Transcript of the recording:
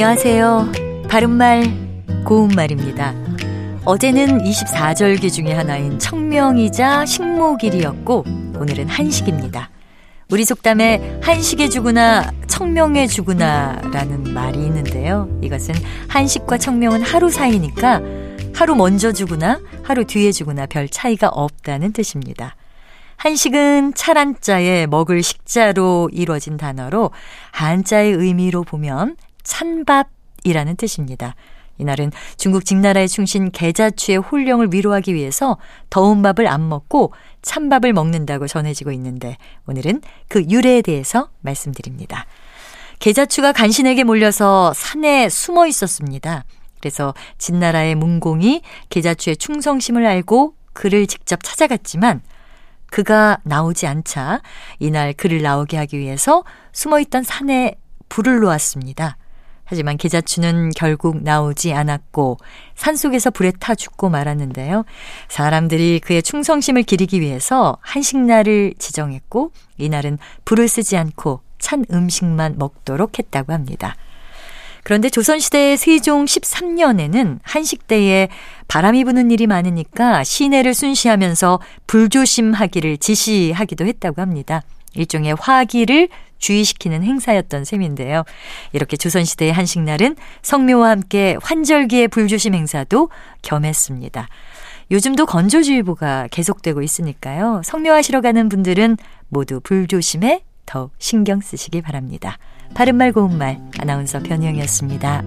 안녕하세요. 바른말, 고운말입니다. 어제는 24절기 중의 하나인 청명이자 식목일이었고, 오늘은 한식입니다. 우리 속담에 한식에 주구나 청명에 주구나 라는 말이 있는데요. 이것은 한식과 청명은 하루 사이니까 하루 먼저 주구나 하루 뒤에 주구나 별 차이가 없다는 뜻입니다. 한식은 찰한자에 먹을 식자로 이루어진 단어로 한자의 의미로 보면 찬밥이라는 뜻입니다. 이날은 중국 직나라의 충신 계자추의 홀령을 위로하기 위해서 더운 밥을 안 먹고 찬밥을 먹는다고 전해지고 있는데 오늘은 그 유래에 대해서 말씀드립니다. 계자추가 간신에게 몰려서 산에 숨어 있었습니다. 그래서 진나라의 문공이 계자추의 충성심을 알고 그를 직접 찾아갔지만 그가 나오지 않자 이날 그를 나오게 하기 위해서 숨어 있던 산에 불을 놓았습니다. 하지만 계자추는 결국 나오지 않았고 산속에서 불에 타 죽고 말았는데요. 사람들이 그의 충성심을 기리기 위해서 한식날을 지정했고 이날은 불을 쓰지 않고 찬 음식만 먹도록 했다고 합니다. 그런데 조선시대 세종 13년에는 한식대에 바람이 부는 일이 많으니까 시내를 순시하면서 불조심하기를 지시하기도 했다고 합니다. 일종의 화기를 주의시키는 행사였던 셈인데요. 이렇게 조선시대의 한식날은 성묘와 함께 환절기의 불조심 행사도 겸했습니다. 요즘도 건조주의보가 계속되고 있으니까요. 성묘하시러 가는 분들은 모두 불조심에 더 신경 쓰시기 바랍니다. 바른말 고운말 아나운서 변희영이었습니다.